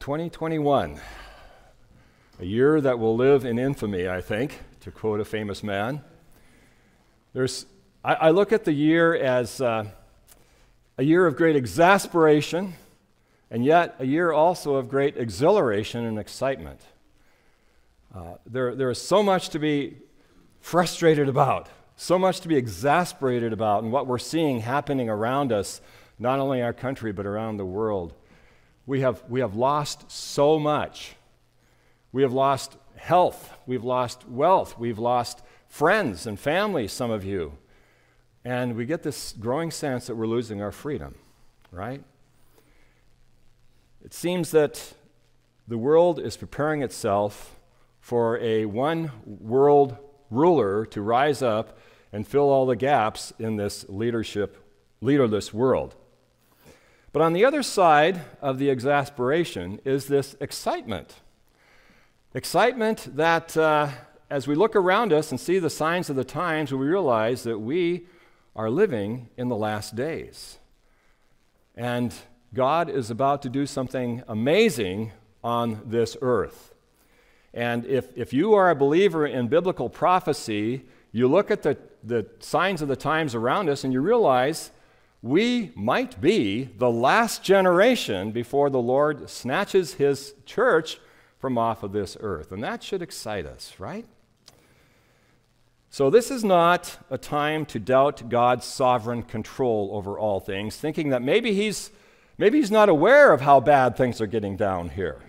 2021, a year that will live in infamy, I think, to quote a famous man. There's, I, I look at the year as uh, a year of great exasperation, and yet a year also of great exhilaration and excitement. Uh, there, there is so much to be frustrated about, so much to be exasperated about, and what we're seeing happening around us, not only our country, but around the world. We have, we have lost so much. We have lost health, we've lost wealth, we've lost friends and family, some of you. And we get this growing sense that we're losing our freedom, right? It seems that the world is preparing itself for a one world ruler to rise up and fill all the gaps in this leadership, leaderless world. But on the other side of the exasperation is this excitement. Excitement that uh, as we look around us and see the signs of the times, we realize that we are living in the last days. And God is about to do something amazing on this earth. And if, if you are a believer in biblical prophecy, you look at the, the signs of the times around us and you realize we might be the last generation before the Lord snatches his church from off of this earth. And that should excite us, right? So, this is not a time to doubt God's sovereign control over all things, thinking that maybe he's, maybe he's not aware of how bad things are getting down here.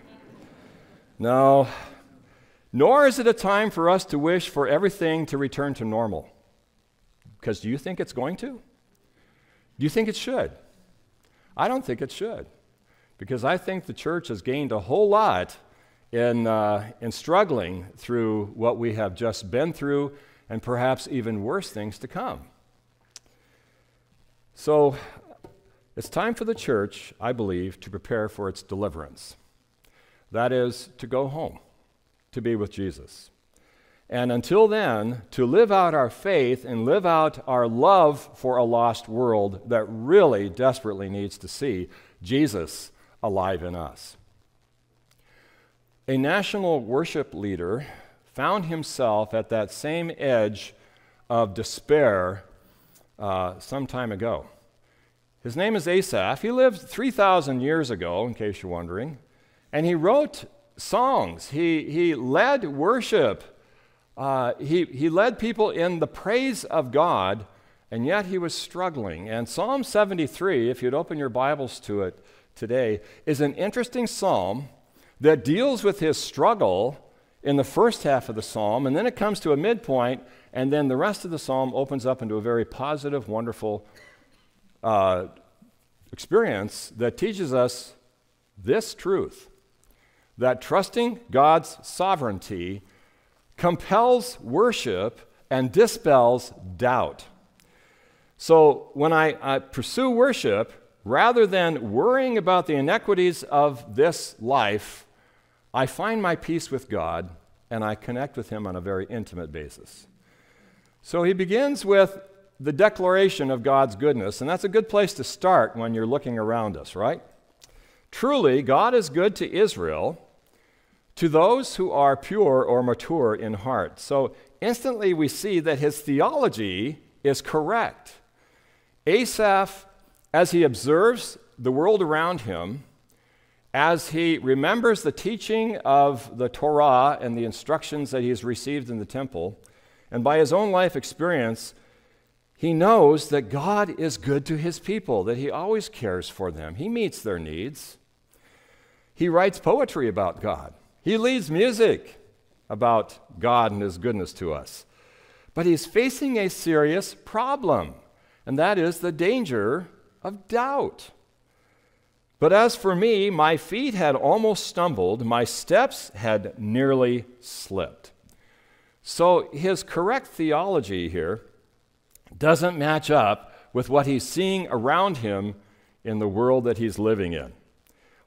No, nor is it a time for us to wish for everything to return to normal. Because do you think it's going to? Do you think it should? I don't think it should. Because I think the church has gained a whole lot in, uh, in struggling through what we have just been through and perhaps even worse things to come. So it's time for the church, I believe, to prepare for its deliverance. That is, to go home to be with Jesus. And until then, to live out our faith and live out our love for a lost world that really desperately needs to see Jesus alive in us. A national worship leader found himself at that same edge of despair uh, some time ago. His name is Asaph. He lived 3,000 years ago, in case you're wondering, and he wrote songs. He, he led worship. Uh, he, he led people in the praise of God, and yet he was struggling. And Psalm 73, if you'd open your Bibles to it today, is an interesting psalm that deals with his struggle in the first half of the psalm, and then it comes to a midpoint, and then the rest of the psalm opens up into a very positive, wonderful uh, experience that teaches us this truth that trusting God's sovereignty compels worship and dispels doubt. So when I, I, pursue worship, rather than worrying about the inequities of this life, I find my peace with God and I connect with Him on a very intimate basis. So he begins with the declaration of God's goodness, and that's a good place to start when you're looking around us, right? Truly, God is good to Israel to those who are pure or mature in heart. So instantly we see that his theology is correct. Asaph, as he observes the world around him, as he remembers the teaching of the Torah and the instructions that he has received in the temple, and by his own life experience, he knows that God is good to his people, that he always cares for them, he meets their needs. He writes poetry about God. He leads music about God and His goodness to us. But he's facing a serious problem, and that is the danger of doubt. But as for me, my feet had almost stumbled, my steps had nearly slipped. So his correct theology here doesn't match up with what he's seeing around him in the world that he's living in.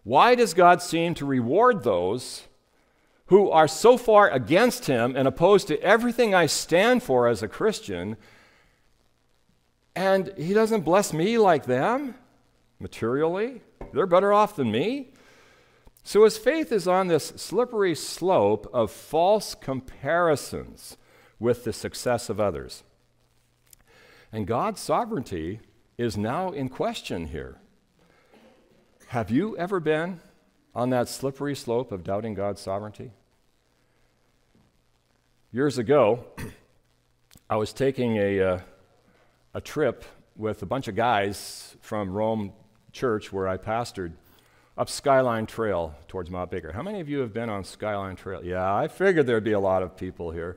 Why does God seem to reward those who are so far against him and opposed to everything I stand for as a Christian, and he doesn't bless me like them materially. They're better off than me. So his faith is on this slippery slope of false comparisons with the success of others. And God's sovereignty is now in question here. Have you ever been on that slippery slope of doubting God's sovereignty? Years ago, I was taking a, uh, a trip with a bunch of guys from Rome Church, where I pastored, up Skyline Trail towards Mount Baker. How many of you have been on Skyline Trail? Yeah, I figured there'd be a lot of people here.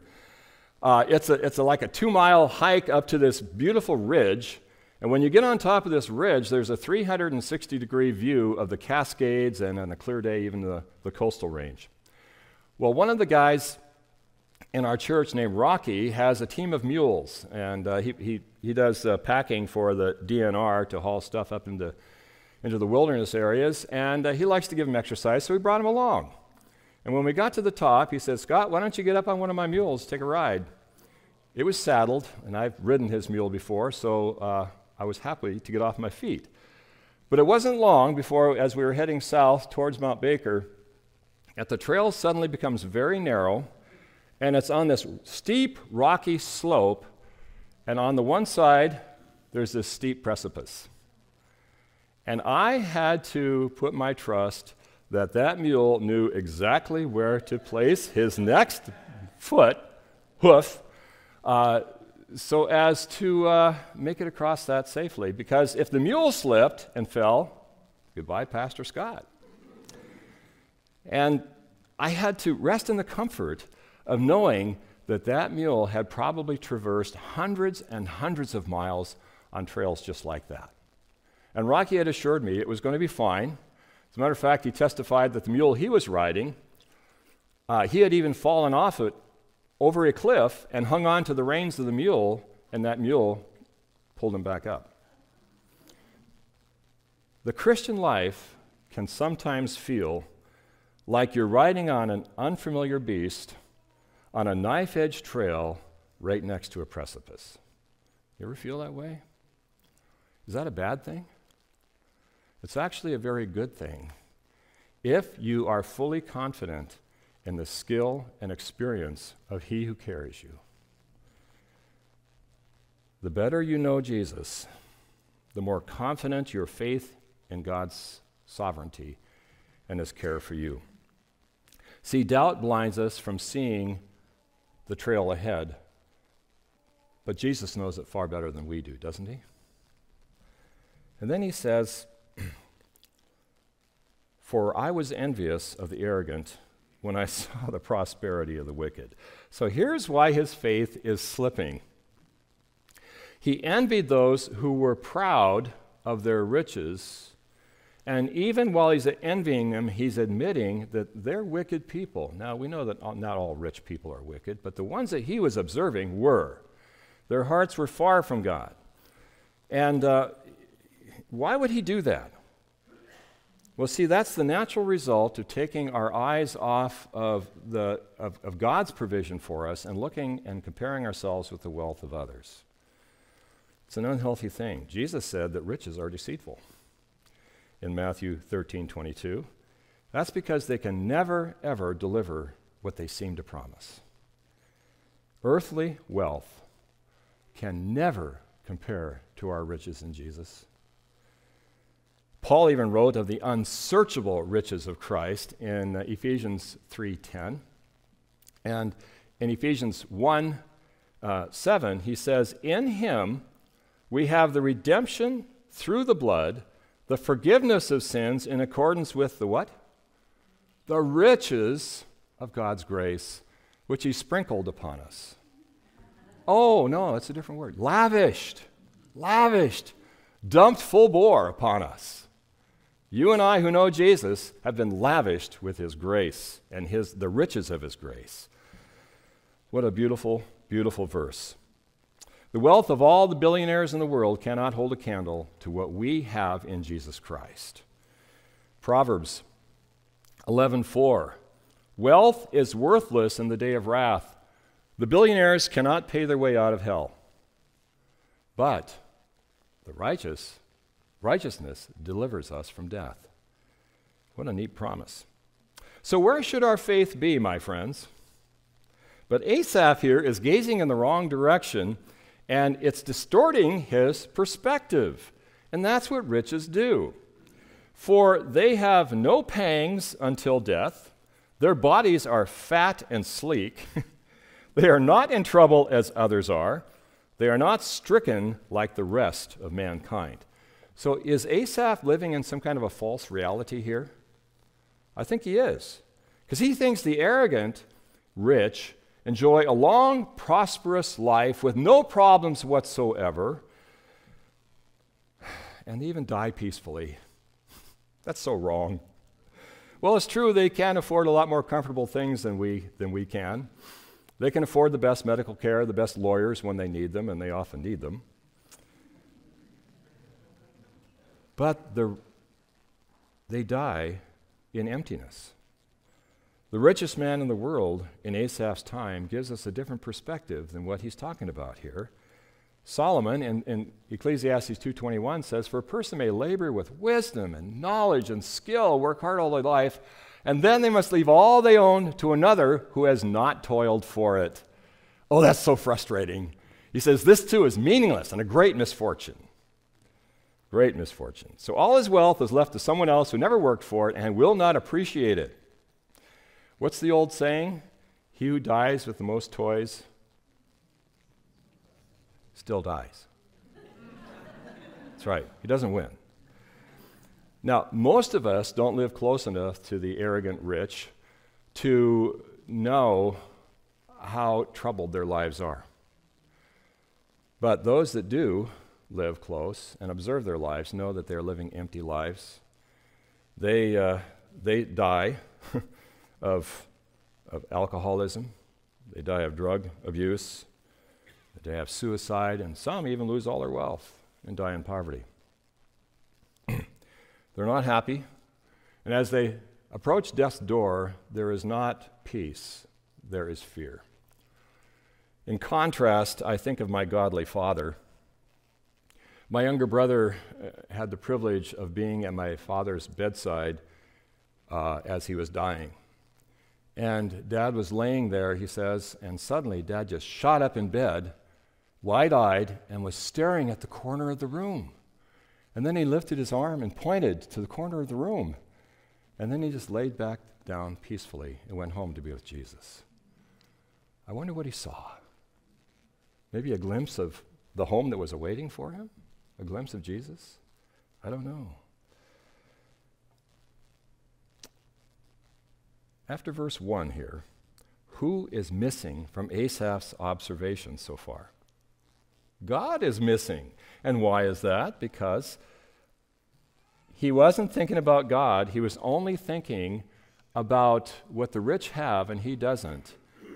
Uh, it's a, it's a, like a two mile hike up to this beautiful ridge. And when you get on top of this ridge, there's a 360 degree view of the Cascades and on a clear day, even the, the coastal range. Well, one of the guys in our church named Rocky has a team of mules, and uh, he, he, he does uh, packing for the DNR to haul stuff up into into the wilderness areas, and uh, he likes to give him exercise, so we brought him along. And when we got to the top, he said, Scott, why don't you get up on one of my mules, take a ride? It was saddled, and I've ridden his mule before, so uh, I was happy to get off my feet. But it wasn't long before, as we were heading south towards Mount Baker, that the trail suddenly becomes very narrow, and it's on this steep, rocky slope, and on the one side, there's this steep precipice. And I had to put my trust that that mule knew exactly where to place his next foot, hoof, uh, so as to uh, make it across that safely. Because if the mule slipped and fell, goodbye, Pastor Scott. And I had to rest in the comfort of knowing that that mule had probably traversed hundreds and hundreds of miles on trails just like that. And Rocky had assured me it was going to be fine. As a matter of fact, he testified that the mule he was riding, uh, he had even fallen off it over a cliff and hung on to the reins of the mule, and that mule pulled him back up. The Christian life can sometimes feel like you're riding on an unfamiliar beast on a knife edge trail right next to a precipice. You ever feel that way? Is that a bad thing? It's actually a very good thing if you are fully confident in the skill and experience of He who carries you. The better you know Jesus, the more confident your faith in God's sovereignty and His care for you. See, doubt blinds us from seeing the trail ahead, but Jesus knows it far better than we do, doesn't He? And then He says, for I was envious of the arrogant when I saw the prosperity of the wicked. So here's why his faith is slipping. He envied those who were proud of their riches. And even while he's envying them, he's admitting that they're wicked people. Now, we know that not all rich people are wicked, but the ones that he was observing were. Their hearts were far from God. And uh, why would he do that? Well, see, that's the natural result of taking our eyes off of, the, of, of, God's provision for us and looking and comparing ourselves with the wealth of others. It's an unhealthy thing. Jesus said that riches are deceitful in Matthew 13 22. That's because they can never, ever deliver what they seem to promise. Earthly wealth can never compare to our riches in Jesus. Paul even wrote of the unsearchable riches of Christ in uh, Ephesians 3:10. And in Ephesians 1 uh, 7, he says, In him we have the redemption through the blood, the forgiveness of sins in accordance with the what? The riches of God's grace, which he sprinkled upon us. Oh, no, that's a different word. Lavished, lavished, dumped full bore upon us. You and I who know Jesus have been lavished with his grace and his, the riches of his grace. What a beautiful, beautiful verse. The wealth of all the billionaires in the world cannot hold a candle to what we have in Jesus Christ. Proverbs 11:4 Wealth is worthless in the day of wrath. The billionaires cannot pay their way out of hell. But the righteous Righteousness delivers us from death. What a neat promise. So, where should our faith be, my friends? But Asaph here is gazing in the wrong direction, and it's distorting his perspective. And that's what riches do. For they have no pangs until death, their bodies are fat and sleek, they are not in trouble as others are, they are not stricken like the rest of mankind. So, is Asaph living in some kind of a false reality here? I think he is. Because he thinks the arrogant rich enjoy a long, prosperous life with no problems whatsoever, and even die peacefully. That's so wrong. Well, it's true they can afford a lot more comfortable things than we, than we can. They can afford the best medical care, the best lawyers when they need them, and they often need them. But the, they die in emptiness. The richest man in the world in Asaph's time gives us a different perspective than what he's talking about here. Solomon in, in Ecclesiastes 2:21 says, "For a person may labor with wisdom and knowledge and skill, work hard all their life, and then they must leave all they own to another who has not toiled for it." Oh, that's so frustrating. He says this too is meaningless and a great misfortune. Great misfortune. So all his wealth is left to someone else who never worked for it and will not appreciate it. What's the old saying? He who dies with the most toys still dies. That's right, he doesn't win. Now, most of us don't live close enough to the arrogant rich to know how troubled their lives are. But those that do live close and observe their lives know that they're living empty lives. They, uh, they die of, of alcoholism, they die of drug abuse, they have suicide, and some even lose all their wealth and die in poverty. They're not happy, and as they approach death's door, there is not peace, there is fear. In contrast, I think of my godly father. My younger brother uh, had the privilege of being at my father's bedside uh, as he was dying. And dad was laying there, he says, and suddenly dad just shot up in bed wide eyed, and was staring at the corner of the room. And then he lifted his arm and pointed to the corner of the room. And then he just laid back down peacefully and went home to be with Jesus. I wonder what he saw. Maybe a glimpse of the home that was awaiting for him? A glimpse of Jesus? I don't know. After verse 1 here, who is missing from Asaph's observations so far? God is missing. And why is that? Because he wasn't thinking about God, he was only thinking about what the rich have and he doesn't,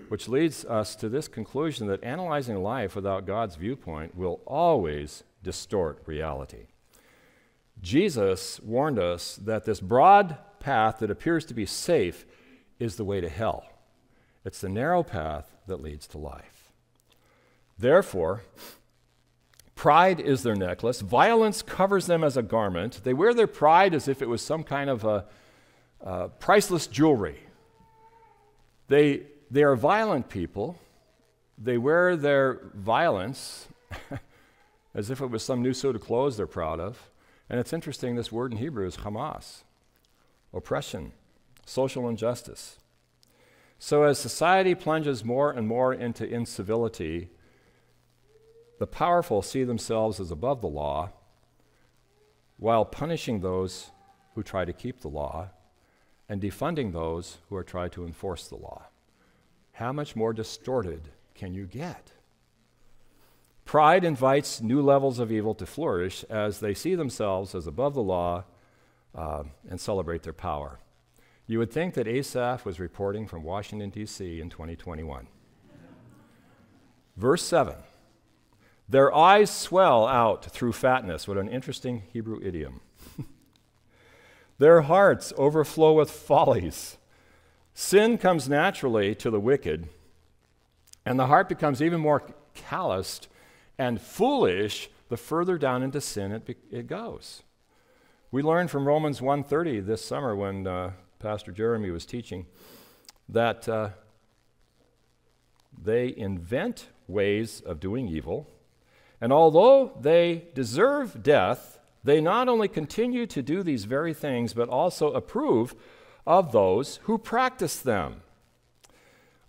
which leads us to this conclusion that analyzing life without God's viewpoint will always distort reality. Jesus warned us that this broad path that appears to be safe is the way to hell. It's the narrow path that leads to life. Therefore, Pride is their necklace. Violence covers them as a garment. They wear their pride as if it was some kind of a, priceless jewelry. They, they are violent people. They wear their violence as if it was some new suit of clothes they're proud of. And it's interesting, this word in Hebrew is Hamas oppression, social injustice. So, as society plunges more and more into incivility, the powerful see themselves as above the law while punishing those who try to keep the law and defunding those who are trying to enforce the law. How much more distorted can you get? Pride invites new levels of evil to flourish as they see themselves as above the law uh, and celebrate their power. You would think that Asaph was reporting from Washington, D.C. in 2021. Verse 7 their eyes swell out through fatness. What an interesting Hebrew idiom. Their hearts overflow with follies. Sin comes naturally to the wicked, and the heart becomes even more calloused and foolish the further down into sin it, it goes. We learned from Romans 1:30 this summer when uh, Pastor Jeremy was teaching, that uh, they invent ways of doing evil, and although they deserve death, they not only continue to do these very things, but also approve of those who practice them.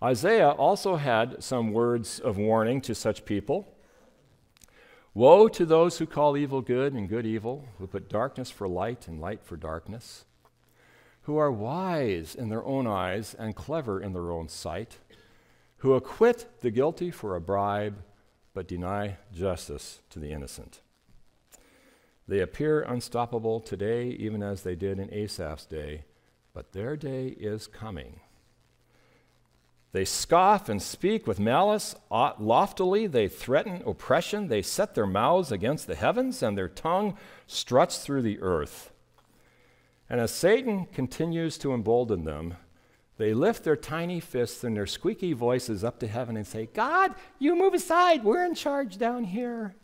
Isaiah also had some words of warning to such people. Woe to those who call evil good and good evil, who put darkness for light and light for darkness, who are wise in their own eyes and clever in their own sight, who acquit the guilty for a bribe, but deny justice to the innocent. They appear unstoppable today, even as they did in Asaph's day, but their day is coming they scoff and speak with malice uh, loftily. They threaten oppression. They set their mouths against the heavens, and their tongue struts through the earth. And as Satan continues to embolden them, they lift their tiny fists and their squeaky voices up to heaven and say, God, you move aside. We're in charge down here.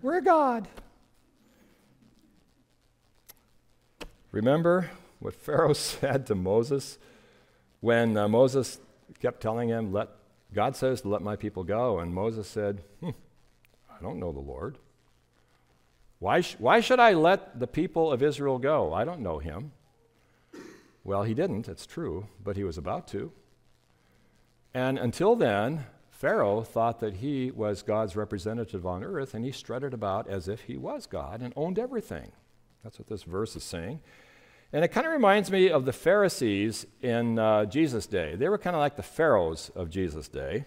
We're God. Remember what Pharaoh said to Moses? when uh, Moses kept telling him, let, God says to let my people go, and Moses said, hmm, I don't know the Lord. Why, sh- why should I let the people of Israel go? I don't know him. Well, he didn't, it's true, but he was about to. And until then, Pharaoh thought that he was God's representative on earth, and he strutted about as if he was God and owned everything. That's what this verse is saying. And it kind of reminds me of the Pharisees in uh, Jesus' day. They were kind of like the pharaohs of Jesus' day.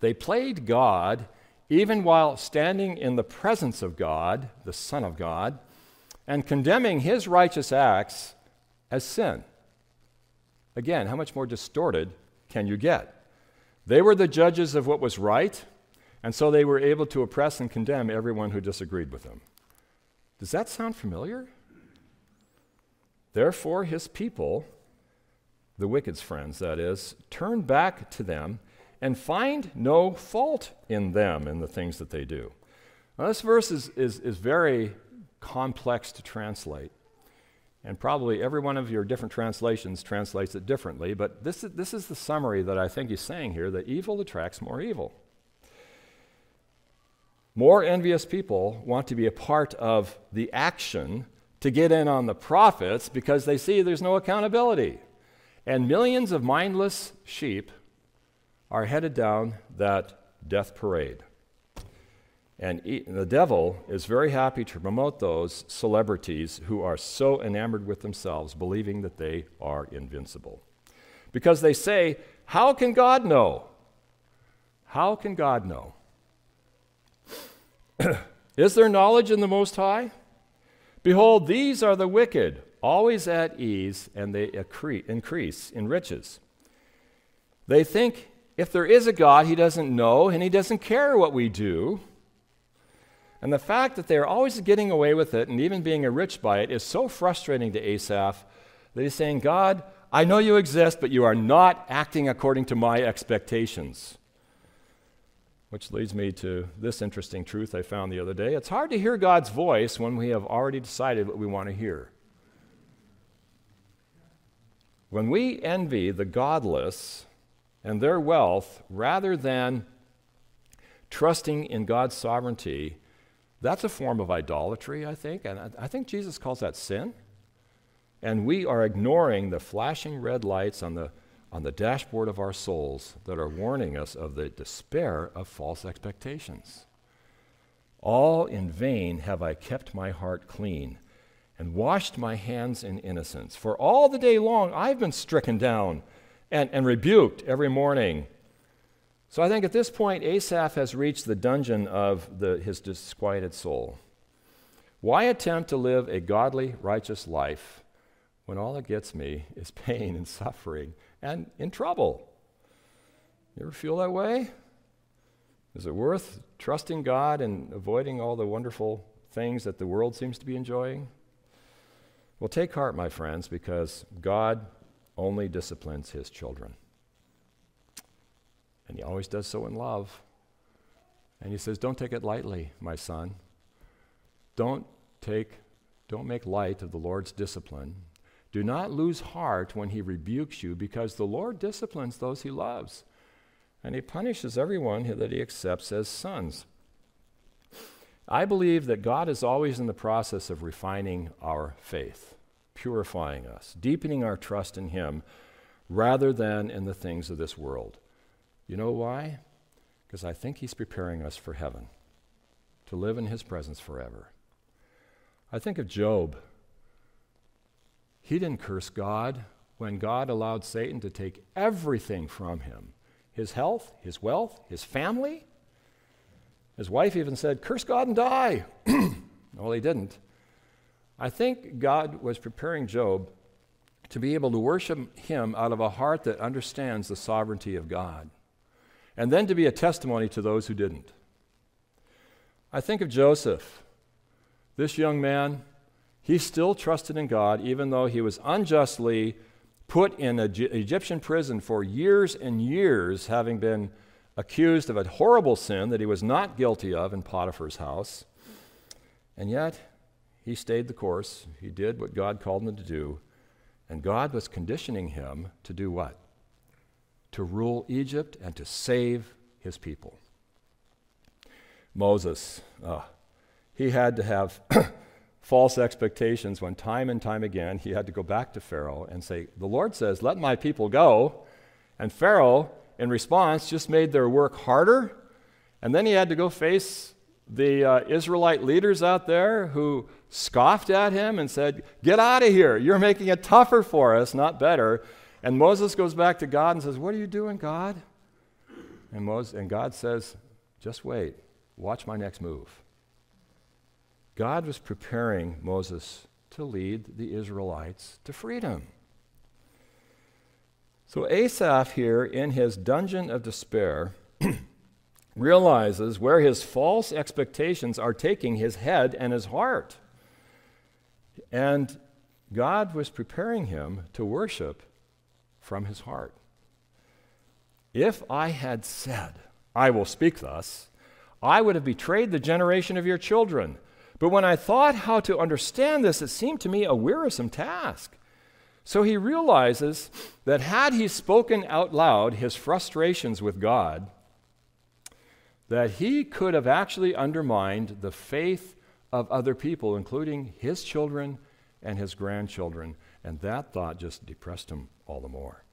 They played God even while standing in the presence of God, the Son of God, and condemning his righteous acts as sin. Again, how much more distorted can you get? They were the judges of what was right, and so they were able to oppress and condemn everyone who disagreed with them. Does that sound familiar? Therefore, his people, the wicked's friends, that is, turned back to them and find no fault in them in the things that they do. Now, this verse is, is, is very complex to translate. And probably every one of your different translations translates it differently, but this is, this is the summary that I think he's saying here that evil attracts more evil. More envious people want to be a part of the action to get in on the profits because they see there's no accountability. And millions of mindless sheep are headed down that death parade. And the devil is very happy to promote those celebrities who are so enamored with themselves, believing that they are invincible. Because they say, How can God know? How can God know? is there knowledge in the Most High? Behold, these are the wicked, always at ease, and they increase in riches. They think if there is a God, he doesn't know and he doesn't care what we do. And the fact that they're always getting away with it and even being enriched by it is so frustrating to Asaph that he's saying, God, I know you exist, but you are not acting according to my expectations. Which leads me to this interesting truth I found the other day. It's hard to hear God's voice when we have already decided what we want to hear. When we envy the godless and their wealth rather than trusting in God's sovereignty, that's a form of idolatry, I think. And I think Jesus calls that sin. And we are ignoring the flashing red lights on the on the dashboard of our souls that are warning us of the despair of false expectations. All in vain have I kept my heart clean and washed my hands in innocence. For all the day long I've been stricken down and, and rebuked every morning. So I think at this point, Asaph has reached the dungeon of the, his disquieted soul. Why attempt to live a godly, righteous life when all it gets me is pain and suffering and in trouble. You ever feel that way? Is it worth trusting God and avoiding all the wonderful things that the world seems to be enjoying? Well, take heart, my friends, because God only disciplines his children. And he always does so in love. And he says, Don't take it lightly, my son. Don't take Don't make light of the Lord's discipline. Do not lose heart when he rebukes you, because the Lord disciplines those he loves, and he punishes everyone that he accepts as sons. I believe that God is always in the process of refining our faith, purifying us, deepening our trust in him, rather than in the things of this world. You know why? Because I think he's preparing us for heaven, to live in his presence forever. I think of Job. He didn't curse God when God allowed Satan to take everything from him his health, his wealth, his family. His wife even said, Curse God and die. well, he didn't. I think God was preparing Job to be able to worship him out of a heart that understands the sovereignty of God, and then to be a testimony to those who didn't. I think of Joseph. This young man, he still trusted in God, even though he was unjustly put in an Egyptian prison for years and years, having been accused of a horrible sin that he was not guilty of in Potiphar's house. And yet, he stayed the course. He did what God called him to do. And God was conditioning him to do what? To rule Egypt and to save his people. Moses, uh, he had to have false expectations when time and time again he had to go back to Pharaoh and say, The Lord says, Let my people go. And Pharaoh, in response, just made their work harder. And then he had to go face the uh, Israelite leaders out there who scoffed at him and said, Get out of here. You're making it tougher for us, not better. And Moses goes back to God and says, What are you doing, God? And, Moses, and God says, Just wait. Watch my next move. God was preparing Moses to lead the Israelites to freedom. So Asaph, here in his dungeon of despair, realizes where his false expectations are taking his head and his heart. And God was preparing him to worship from his heart. If I had said, I will speak thus, I would have betrayed the generation of your children. But when I thought how to understand this, it seemed to me a wearisome task. So he realizes that had he spoken out loud his frustrations with God, that he could have actually undermined the faith of other people, including his children and his grandchildren. And that thought just depressed him all the more.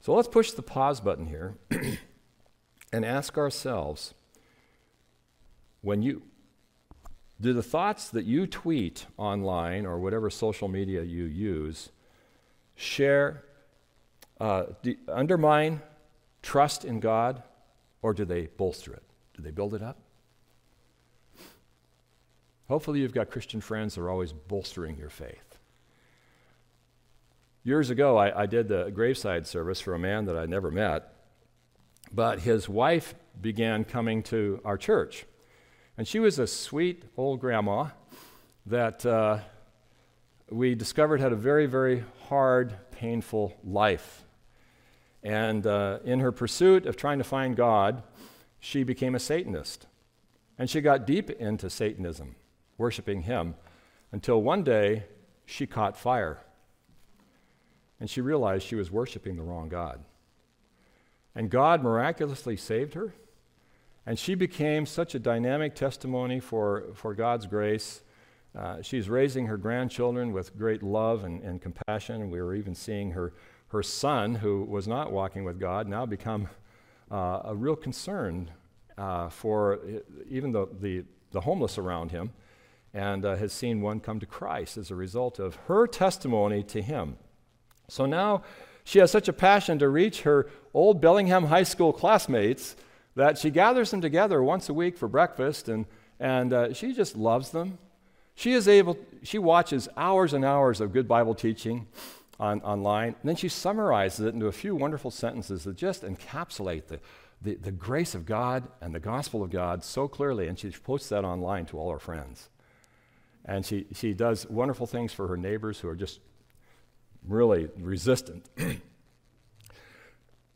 So let's push the pause button here and ask ourselves when you do the thoughts that you tweet online or whatever social media you use share, uh, undermine trust in God, or do they bolster it? Do they build it up? Hopefully, you've got Christian friends that are always bolstering your faith. Years ago, I, I did the graveside service for a man that I never met, but his wife began coming to our church. And she was a sweet old grandma that uh, we discovered had a very, very hard, painful life. And uh, in her pursuit of trying to find God, she became a Satanist. And she got deep into Satanism, worshiping him, until one day she caught fire. And she realized she was worshiping the wrong God. And God miraculously saved her and she became such a dynamic testimony for, for God's grace. Uh, she's raising her grandchildren with great love and, and compassion. And we were even seeing her, her son, who was not walking with God, now become uh, a real concern uh, for even the, the, the, homeless around him and uh, has seen one come to Christ as a result of her testimony to him. So now she has such a passion to reach her old Bellingham High School classmates that she gathers them together once a week for breakfast, and, and uh, she just loves them. She is able, she watches hours and hours of good Bible teaching on, online, and then she summarizes it into a few wonderful sentences that just encapsulate the, the, the grace of God and the gospel of God so clearly, and she posts that online to all her friends. And she, she does wonderful things for her neighbors who are just really resistant.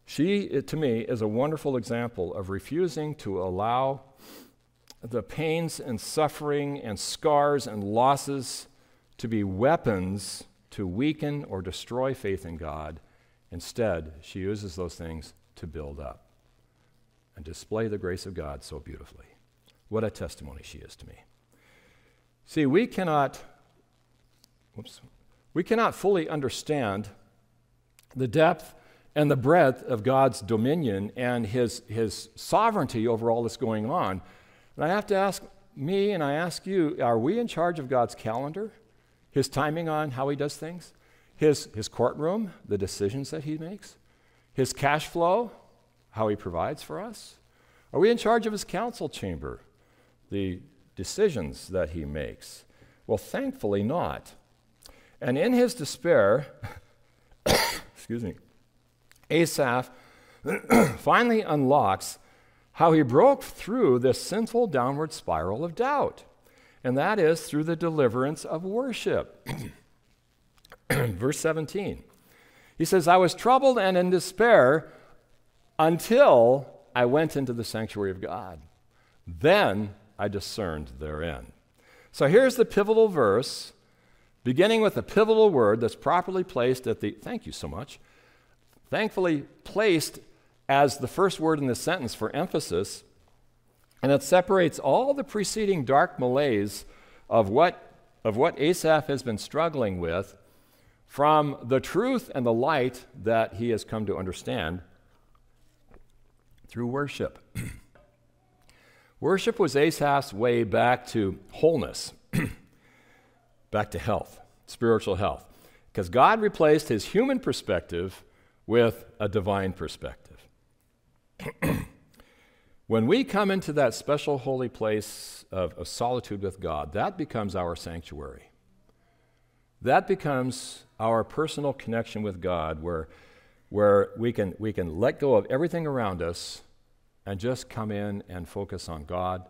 She, to me, is a wonderful example of refusing to allow the pains and suffering and scars and losses to be weapons to weaken or destroy faith in God. Instead, she uses those things to build up and display the grace of God so beautifully. What a testimony she is to me. See, we cannot whoops, we cannot fully understand the depth and the breadth of God's dominion and his, his sovereignty over all that's going on. And I have to ask me and I ask you are we in charge of God's calendar, his timing on how he does things, his, his courtroom, the decisions that he makes, his cash flow, how he provides for us? Are we in charge of his council chamber, the decisions that he makes? Well, thankfully not. And in his despair, excuse me, Asaph finally unlocks how he broke through this sinful downward spiral of doubt, and that is through the deliverance of worship. Verse 17. He says, I was troubled and in despair until I went into the sanctuary of God. Then I discerned therein. So here's the pivotal verse, beginning with a pivotal word that's properly placed at the, thank you so much, thankfully placed as the first word in the sentence for emphasis, and it separates all the preceding dark malaise of what, of what Asaph has been struggling with from the truth and the light that he has come to understand through worship. worship was Asaph's way back to wholeness, back to health, spiritual health, because God replaced his human perspective with a divine perspective. when we come into that special holy place of, of, solitude with God, that becomes our sanctuary. That becomes our personal connection with God where, where we, can, we can let go of everything around us and just come in and focus on God.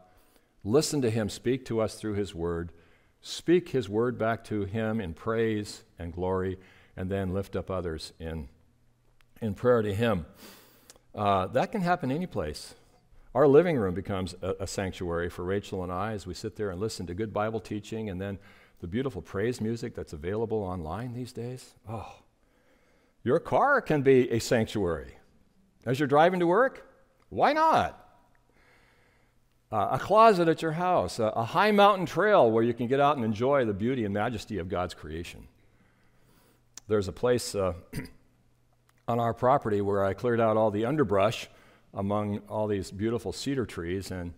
Listen to Him speak to us through His Word. Speak His Word back to Him in praise and glory, and then lift up others in in prayer to Him. Uh, that can happen any place. Our living room becomes a, a, sanctuary for Rachel and I as we sit there and listen to good Bible teaching and then the beautiful praise music that's available online these days. Oh, your car can be a sanctuary. As you're driving to work, why not? Uh, a closet at your house, a, a high mountain trail where you can get out and enjoy the beauty and majesty of God's creation. There's a place. Uh, on our property where I cleared out all the underbrush among all these beautiful cedar trees. And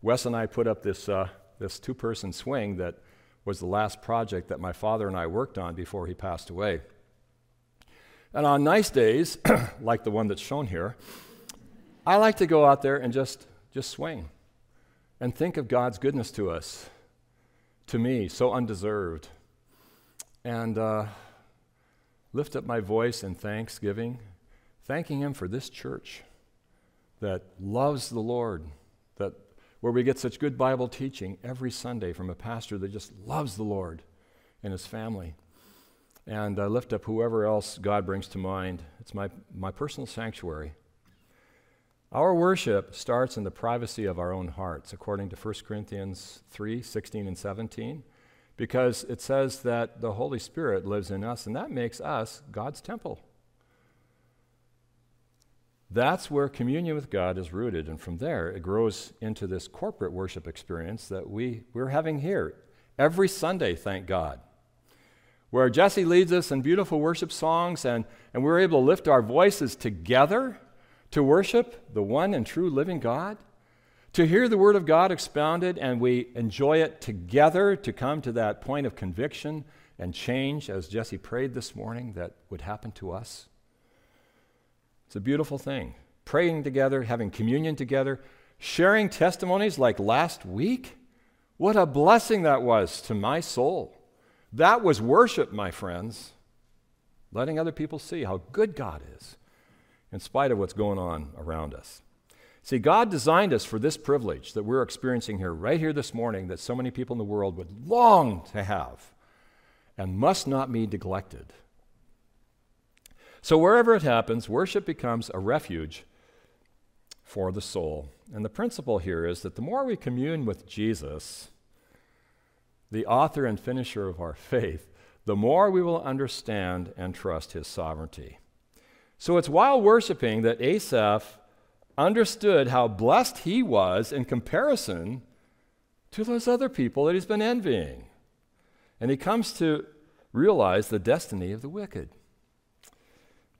Wes and I put up this, uh, this two person swing that was the last project that my father and I worked on before he passed away. And on nice days, like the one that's shown here, I like to go out there and just, just swing and think of God's goodness to us, to me, so undeserved. And uh, lift up my voice in thanksgiving, thanking Him for this church that loves the Lord, that where we get such good Bible teaching every Sunday from a pastor that just loves the Lord and his family. And I lift up whoever else God brings to mind. It's my, my personal sanctuary. Our worship starts in the privacy of our own hearts, according to 1 Corinthians 3 16 and 17 because it says that the Holy Spirit lives in us, and that makes us God's temple. That's where communion with God is rooted, and from there it grows into this corporate worship experience that we, we're having here every Sunday, thank God. Where Jesse leads us in beautiful worship songs, and, and we're able to lift our voices together to worship the one and true living God to hear the Word of God expounded and we enjoy it together to come to that point of conviction and change, as Jesse prayed this morning, that would happen to us. It's a beautiful thing. Praying together, having communion together, sharing testimonies like last week. What a blessing that was to my soul. That was worship, my friends. Letting other people see how good God is in spite of what's going on around us. See, God designed us for this privilege that we're experiencing here, right here this morning, that so many people in the world would long to have and must not be neglected. So, wherever it happens, worship becomes a refuge for the soul. And the principle here is that the more we commune with Jesus, the author and finisher of our faith, the more we will understand and trust his sovereignty. So it's while worshiping that Asaph understood how blessed he was in comparison to those other people that he's been envying. And he comes to realize the destiny of the wicked.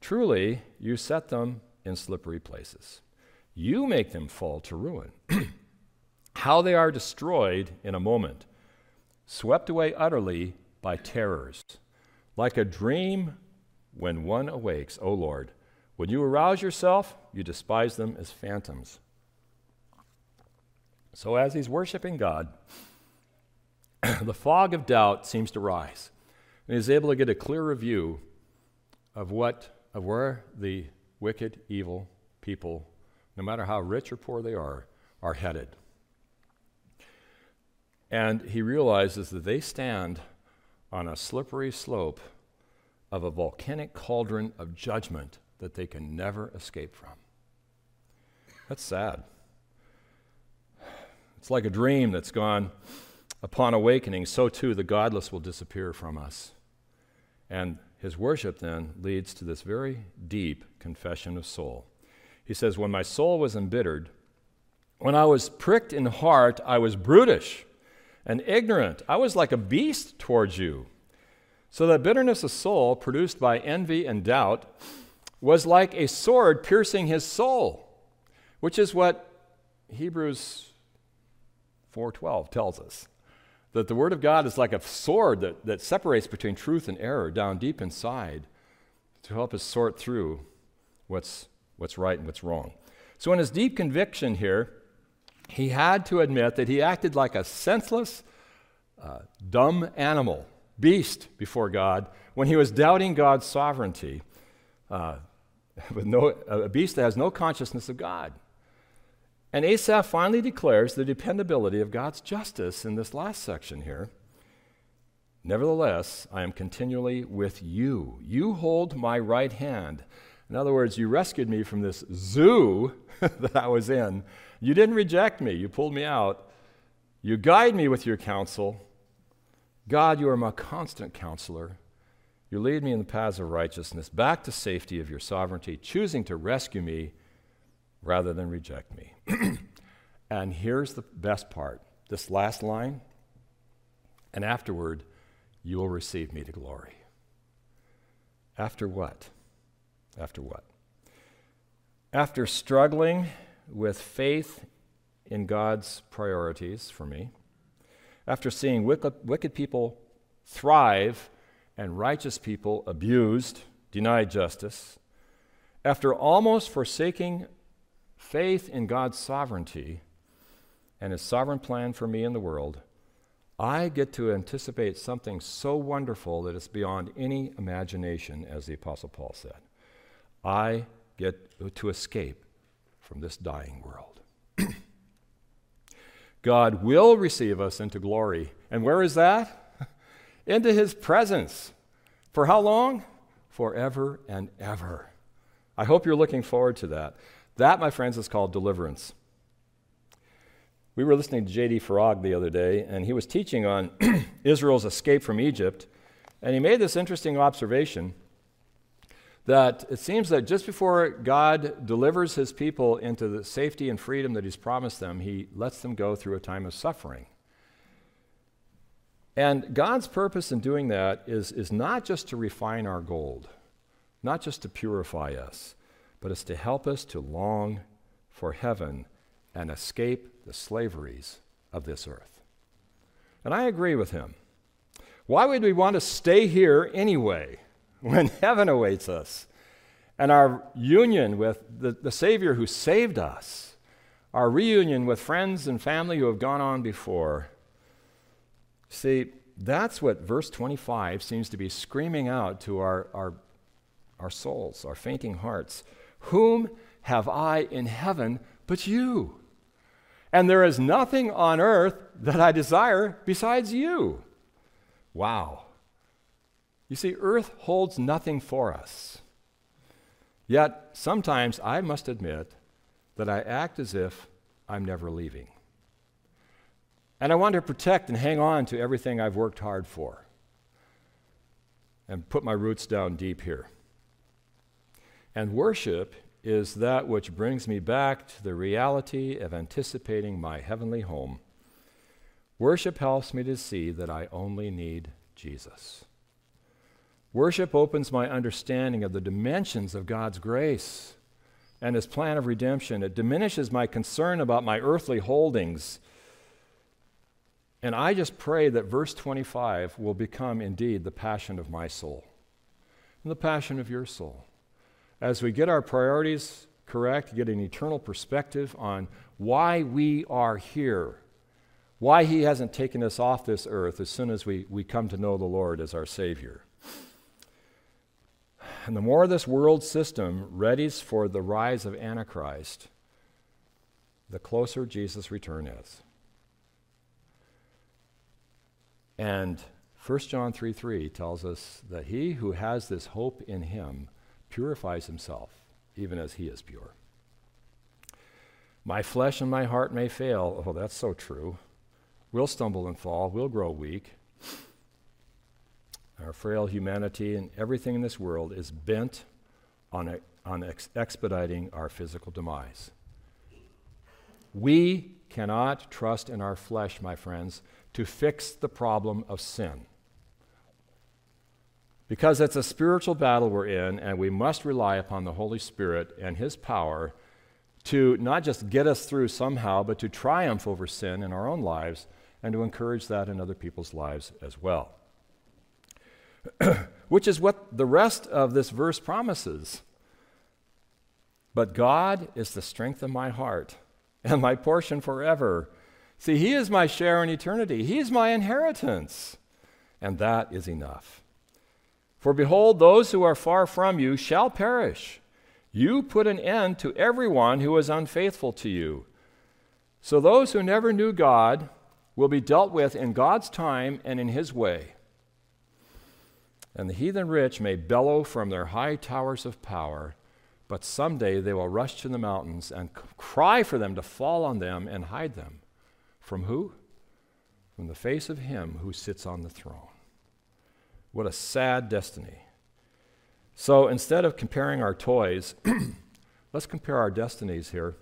Truly, you set them in slippery places. You make them fall to ruin. how they are destroyed in a moment, swept away utterly by terrors. Like a dream when one awakes, O Lord, when you arouse yourself, you despise them as phantoms. So, as he's worshiping God, the fog of doubt seems to rise, and he's able to get a clearer view of what, of where the wicked, evil people, no matter how rich or poor they are, are headed. And he realizes that they stand on a slippery slope of a volcanic cauldron of judgment that they can never escape from. That's sad. It's like a dream that's gone upon awakening, so too the godless will disappear from us. And his worship then leads to this very deep confession of soul. He says, When my soul was embittered, when I was pricked in heart, I was brutish and ignorant. I was like a beast towards you. So that bitterness of soul produced by envy and doubt was like a sword piercing his soul, which is what Hebrews 4:12 tells us. That the word of God is like a sword that, that separates between truth and error down deep inside to help us sort through what's, what's right and what's wrong. So in his deep conviction here, he had to admit that he acted like a senseless, uh, dumb animal, beast before God, when he was doubting God's sovereignty, uh, with no, a beast that has no consciousness of God. And Asaph finally declares the dependability of God's justice in this last section here. Nevertheless, I am continually with you. You hold my right hand. In other words, you rescued me from this zoo that I was in. You didn't reject me, you pulled me out. You guide me with your counsel. God, you are my constant counselor. You lead me in the paths of righteousness, back to safety of your sovereignty, choosing to rescue me rather than reject me. and here's the best part this last line and afterward, you will receive me to glory. After what? After what? After struggling with faith in God's priorities for me, after seeing wicked, people thrive and righteous people abused, denied justice, after almost forsaking faith in God's sovereignty and His sovereign plan for me in the world, I get to anticipate something so wonderful that it's beyond any imagination, as the Apostle Paul said. I get to escape from this dying world. God will receive us into glory. And where is that? into His presence. For how long? Forever and ever. I hope you're looking forward to that. That, my friends, is called deliverance. We were listening to J.D. Farag the other day, and he was teaching on Israel's escape from Egypt, and he made this interesting observation that it seems that just before God delivers his people into the safety and freedom that he's promised them, he lets them go through a time of suffering. And God's purpose in doing that is, is not just to refine our gold, not just to purify us, but it's to help us to long for heaven and escape the slaveries of this earth. And I agree with him. Why would we want to stay here anyway when heaven awaits us? And our union with the, the Savior who saved us, our reunion with friends and family who have gone on before. See, that's what verse 25 seems to be screaming out to our, our, our souls, our fainting hearts. Whom have I in heaven but you? And there is nothing on earth that I desire besides you. Wow. You see, earth holds nothing for us. Yet, sometimes I must admit that I act as if I'm never leaving. And I want to protect and hang on to everything I've worked hard for and put my roots down deep here. And worship is that which brings me back to the reality of anticipating my heavenly home. Worship helps me to see that I only need Jesus. Worship opens my understanding of the dimensions of God's grace and His plan of redemption. It diminishes my concern about my earthly holdings. And I just pray that verse 25 will become indeed the passion of my soul and the passion of your soul. As we get our priorities correct, get an eternal perspective on why we are here, why He hasn't taken us off this earth as soon as we, we come to know the Lord as our Savior. And the more this world system readies for the rise of Antichrist, the closer Jesus' return is. And 1 John 3 3 tells us that he who has this hope in him purifies himself, even as he is pure. My flesh and my heart may fail. Oh, that's so true. We'll stumble and fall, we'll grow weak. Our frail humanity and everything in this world is bent on, on ex- expediting our physical demise. We cannot trust in our flesh, my friends, to fix the problem of sin. Because it's a spiritual battle we're in, and we must rely upon the Holy Spirit and His power to not just get us through somehow, but to triumph over sin in our own lives and to encourage that in other people's lives as well. which is what the rest of this verse promises. But God is the strength of my heart and my portion forever. See, He is my share in eternity, He is my inheritance, and that is enough. For behold, those who are far from you shall perish. You put an end to everyone who is unfaithful to you. So those who never knew God will be dealt with in God's time and in His way and the heathen rich may bellow from their high towers of power, but someday they will rush to the mountains and c- cry for them to fall on them and hide them. From who? From the face of him who sits on the throne. What a sad destiny. So instead of comparing our toys, let's compare our destinies here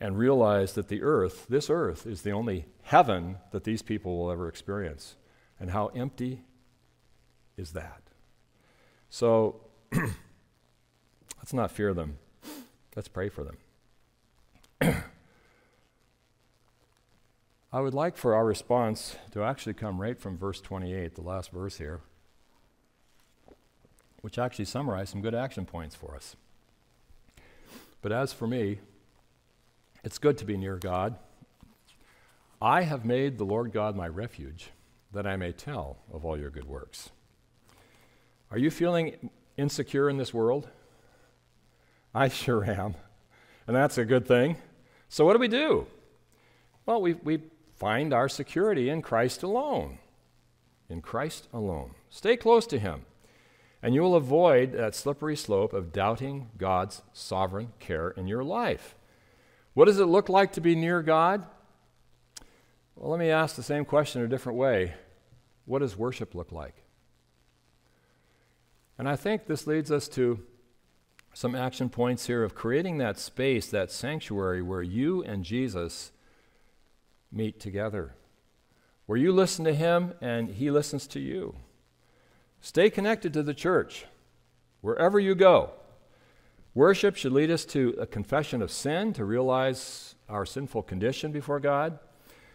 and realize that the earth, this earth, is the only heaven that these people will ever experience, and how empty is that. So let's not fear them. Let's pray for them. I would like for our response to actually come right from verse 28, the last verse here, which actually summarizes some good action points for us. But as for me, it's good to be near God. I have made the Lord God my refuge, that I may tell of all your good works. Are you feeling insecure in this world? I sure am. And that's a good thing. So, what do we do? Well, we, we find our security in Christ alone. In Christ alone. Stay close to Him, and you will avoid that slippery slope of doubting God's sovereign care in your life. What does it look like to be near God? Well, let me ask the same question in a different way. What does worship look like? And I think this leads us to some action points here of creating that space, that sanctuary where you and Jesus meet together, where you listen to him and he listens to you. Stay connected to the church wherever you go. Worship should lead us to a confession of sin, to realize our sinful condition before God,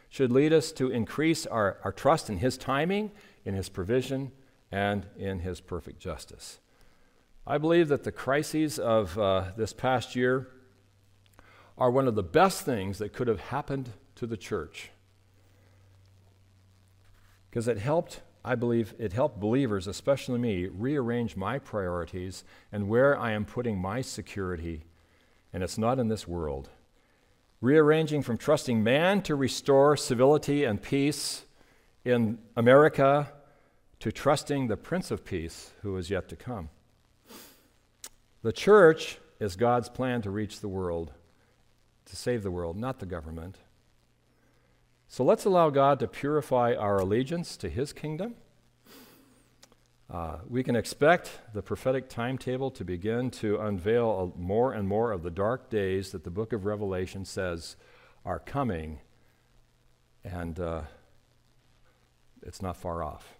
should lead us to increase our, our trust in his timing, in his provision, and in his perfect justice. I believe that the crises of uh, this past year are one of the best things that could have happened to the church. Because it helped, I believe, it helped believers, especially me, rearrange my priorities and where I am putting my security, and it's not in this world. Rearranging from trusting man to restore civility and peace in America to trusting the Prince of Peace who is yet to come. The church is God's plan to reach the world, to save the world, not the government. So let's allow God to purify our allegiance to his kingdom. Uh, we can expect the prophetic timetable to begin to unveil more and more of the dark days that the book of Revelation says are coming, and uh, it's not far off.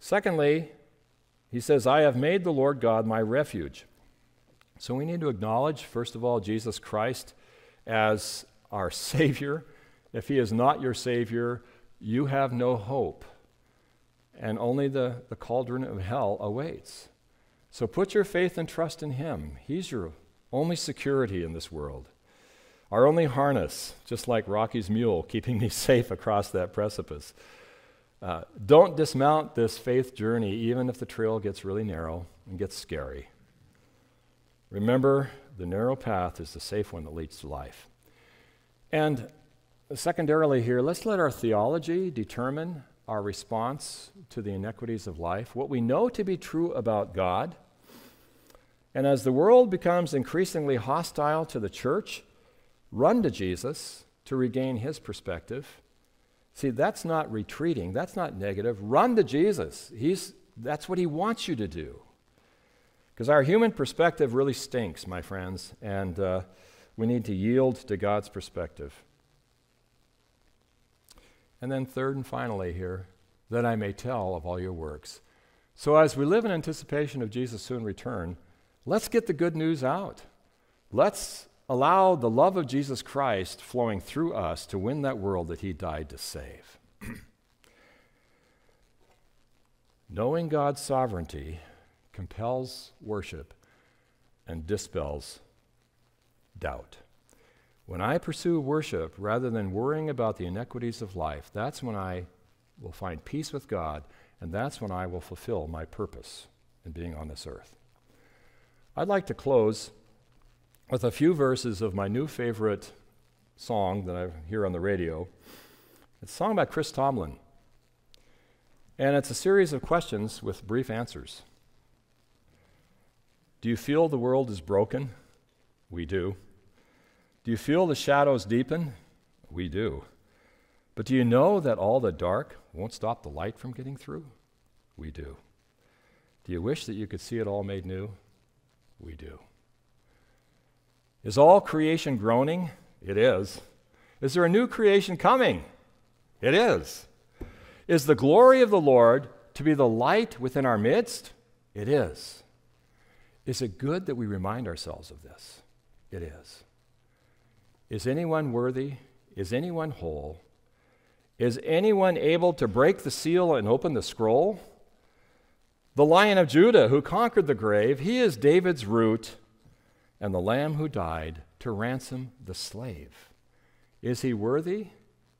Secondly, he says, I have made the Lord God my refuge. So we need to acknowledge, first of all, Jesus Christ as our Savior. If He is not your Savior, you have no hope, and only the, the cauldron of hell awaits. So put your faith and trust in Him. He's your only security in this world, our only harness, just like Rocky's mule keeping me safe across that precipice. Uh, don't dismount this faith journey, even if the trail gets really narrow and gets scary. Remember, the narrow path is the safe one that leads to life. And secondarily, here, let's let our theology determine our response to the inequities of life, what we know to be true about God. And as the world becomes increasingly hostile to the church, run to Jesus to regain his perspective See, that's not retreating. That's not negative. Run to Jesus. He's, that's what he wants you to do. Because our human perspective really stinks, my friends, and uh, we need to yield to God's perspective. And then, third and finally, here, that I may tell of all your works. So, as we live in anticipation of Jesus' soon return, let's get the good news out. Let's allow the love of Jesus Christ flowing through us to win that world that he died to save. Knowing God's sovereignty compels worship and dispels doubt. When I pursue worship rather than worrying about the inequities of life, that's when I will find peace with God, and that's when I will fulfill my purpose in being on this earth. I'd like to close with a few verses of my new favorite song that I hear on the radio. It's a song by Chris Tomlin. And it's a series of questions with brief answers. Do you feel the world is broken? We do. Do you feel the shadows deepen? We do. But do you know that all the dark won't stop the light from getting through? We do. Do you wish that you could see it all made new? We do. Is all creation groaning? It is. Is there a new creation coming? It is. Is the glory of the Lord to be the light within our midst? It is. Is it good that we remind ourselves of this? It is. Is anyone worthy? Is anyone whole? Is anyone able to break the seal and open the scroll? The lion of Judah who conquered the grave, he is David's root and the Lamb who died to ransom the slave. Is he worthy?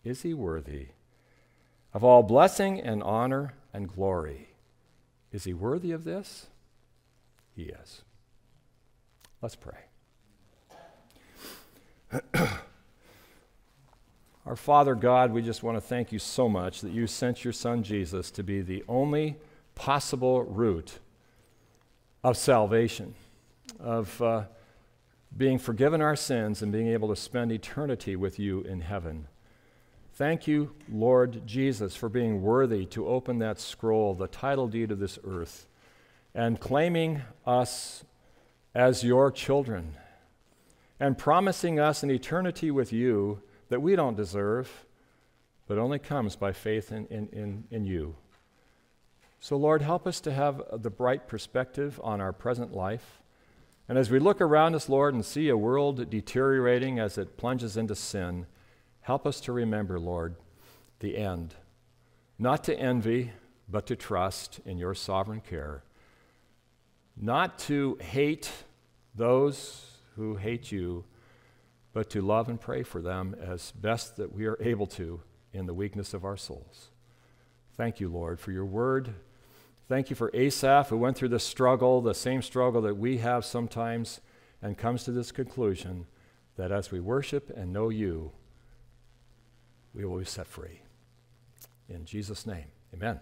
Is he worthy of all blessing and honor and glory? Is he worthy of this? He is. Let's pray. Our Father God, we just want to thank you so much that you sent your Son Jesus to be the only possible route of salvation, of uh, being forgiven our sins and being able to spend eternity with you in heaven. Thank you, Lord Jesus, for being worthy to open that scroll, the title deed of this earth, and claiming us as your children, and promising us an eternity with you that we don't deserve, but only comes by faith in, in, in, in you. So, Lord, help us to have the bright perspective on our present life and as we look around us, Lord, and see a world deteriorating as it plunges into sin, help us to remember, Lord, the end. Not to envy, but to trust in your sovereign care. Not to hate those who hate you, but to love and pray for them as best that we are able to in the weakness of our souls. Thank you, Lord, for your word Thank you for Asaph, who went through the struggle, the same struggle that we have sometimes, and comes to this conclusion that as we worship and know you, we will be set free. In Jesus' name, amen.